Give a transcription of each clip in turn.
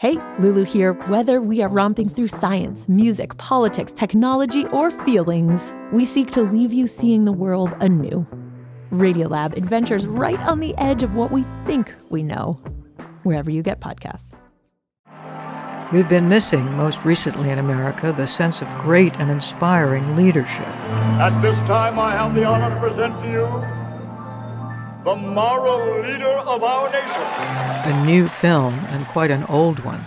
Hey, Lulu here. Whether we are romping through science, music, politics, technology, or feelings, we seek to leave you seeing the world anew. Radiolab adventures right on the edge of what we think we know, wherever you get podcasts. We've been missing, most recently in America, the sense of great and inspiring leadership. At this time, I have the honor to present to you the moral leader of our nation. A new film, and quite an old one,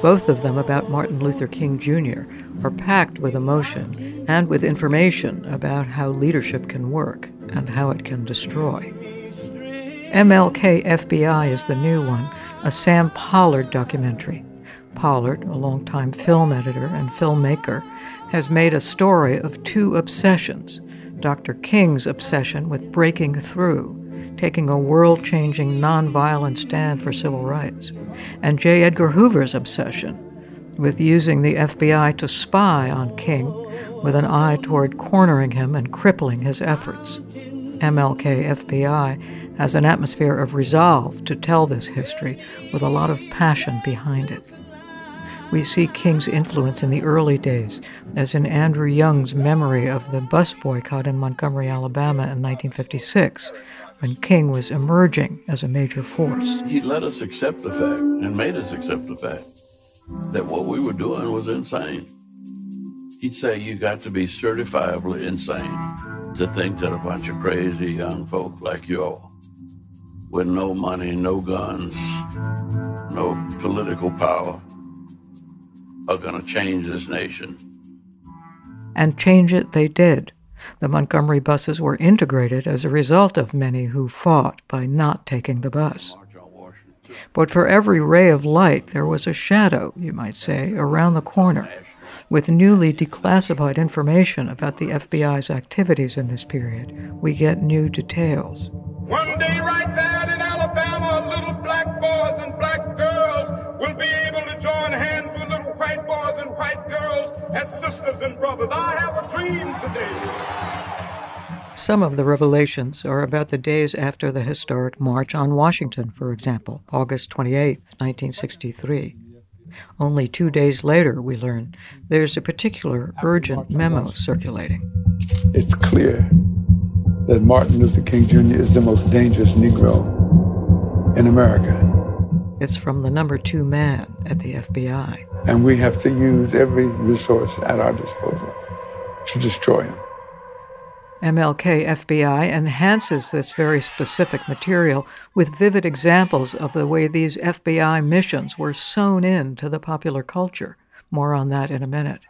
both of them about Martin Luther King Jr., are packed with emotion and with information about how leadership can work and how it can destroy. MLK FBI is the new one, a Sam Pollard documentary. Pollard, a longtime film editor and filmmaker, has made a story of two obsessions Dr. King's obsession with breaking through taking a world changing nonviolent stand for civil rights, and J. Edgar Hoover's obsession with using the FBI to spy on King with an eye toward cornering him and crippling his efforts. MLK FBI has an atmosphere of resolve to tell this history with a lot of passion behind it. We see King's influence in the early days, as in Andrew Young's memory of the bus boycott in Montgomery, Alabama in 1956, when King was emerging as a major force. He let us accept the fact and made us accept the fact that what we were doing was insane. He'd say you got to be certifiably insane to think that a bunch of crazy young folk like you all, with no money, no guns, no political power, are going to change this nation. And change it they did. The Montgomery buses were integrated as a result of many who fought by not taking the bus. But for every ray of light, there was a shadow, you might say, around the corner, with newly declassified information about the FBI's activities in this period. We get new details. One day, right there in Alabama, little black boys and black girls sisters and brothers. I have a dream today. Some of the revelations are about the days after the historic March on Washington, for example, August 28, 1963. Only two days later, we learn there's a particular urgent memo circulating. It's clear that Martin Luther King Jr. is the most dangerous Negro in America. It's from the number two man at the FBI. And we have to use every resource at our disposal to destroy him. MLK FBI enhances this very specific material with vivid examples of the way these FBI missions were sewn into the popular culture. More on that in a minute.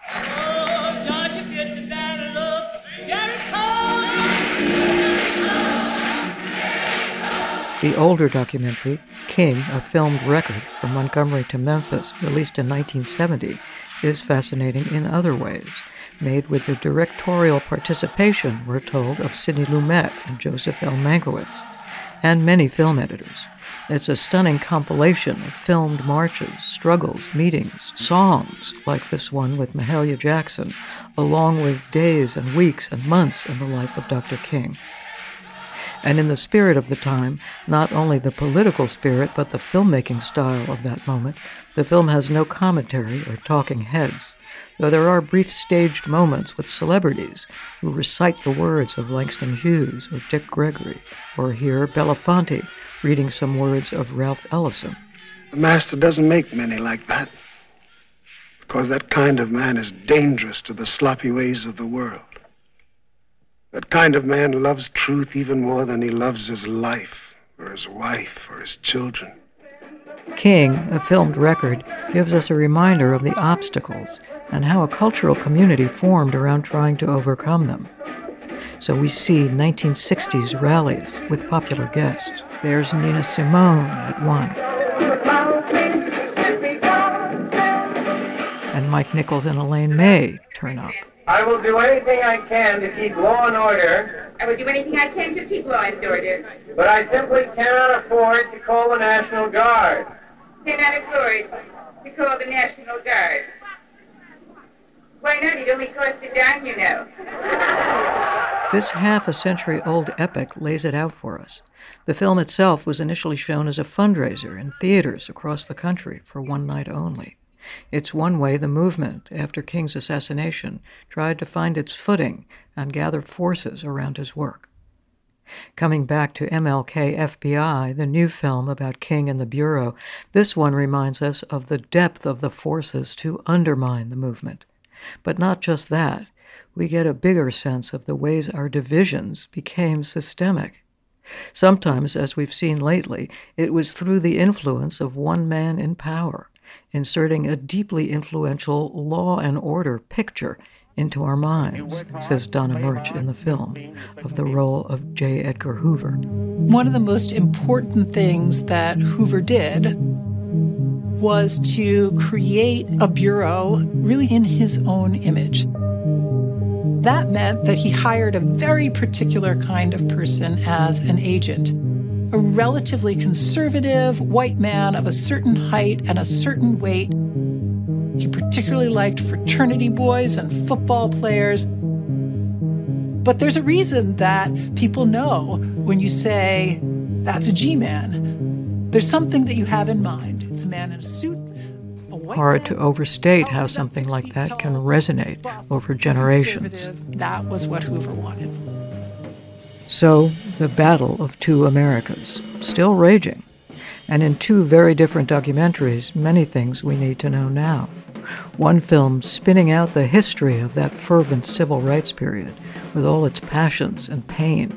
The older documentary, King, a filmed record from Montgomery to Memphis, released in 1970, is fascinating in other ways, made with the directorial participation, we're told, of Sidney Lumet and Joseph L. Mankiewicz, and many film editors. It's a stunning compilation of filmed marches, struggles, meetings, songs, like this one with Mahalia Jackson, along with days and weeks and months in the life of Dr. King. And in the spirit of the time, not only the political spirit, but the filmmaking style of that moment, the film has no commentary or talking heads, though there are brief staged moments with celebrities who recite the words of Langston Hughes or Dick Gregory, or Harry Belafonte reading some words of Ralph Ellison. The master doesn't make many like that, because that kind of man is dangerous to the sloppy ways of the world. That kind of man loves truth even more than he loves his life, or his wife, or his children. King, a filmed record, gives us a reminder of the obstacles and how a cultural community formed around trying to overcome them. So we see 1960s rallies with popular guests. There's Nina Simone at one. And Mike Nichols and Elaine May turn up. I will do anything I can to keep law and order. I will do anything I can to keep law and order. But I simply cannot afford to call the National Guard. Cannot afford to call the National Guard. Why not? It only costs a dime, you know. This half a century old epic lays it out for us. The film itself was initially shown as a fundraiser in theaters across the country for one night only. It's one way the movement, after King's assassination, tried to find its footing and gather forces around his work. Coming back to MLK FBI, the new film about King and the Bureau, this one reminds us of the depth of the forces to undermine the movement. But not just that, we get a bigger sense of the ways our divisions became systemic. Sometimes, as we've seen lately, it was through the influence of one man in power, inserting a deeply influential law and order picture into our minds, says Donna Murch in the film, of the role of J. Edgar Hoover. One of the most important things that Hoover did was to create a bureau really in his own image. That meant that he hired a very particular kind of person as an agent a relatively conservative white man of a certain height and a certain weight. He particularly liked fraternity boys and football players. But there's a reason that people know when you say, that's a G man. There's something that you have in mind. It's a man in a suit. A Hard to overstate how something like that can resonate over generations. That was what Hoover wanted. So, the battle of two Americas, still raging. And in two very different documentaries, many things we need to know now. One film spinning out the history of that fervent civil rights period with all its passions and pain,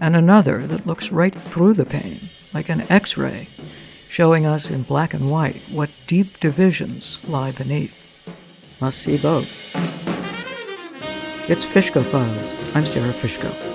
and another that looks right through the pain, like an x ray, showing us in black and white what deep divisions lie beneath. Must see both. It's Fishko Files. I'm Sara Fishko.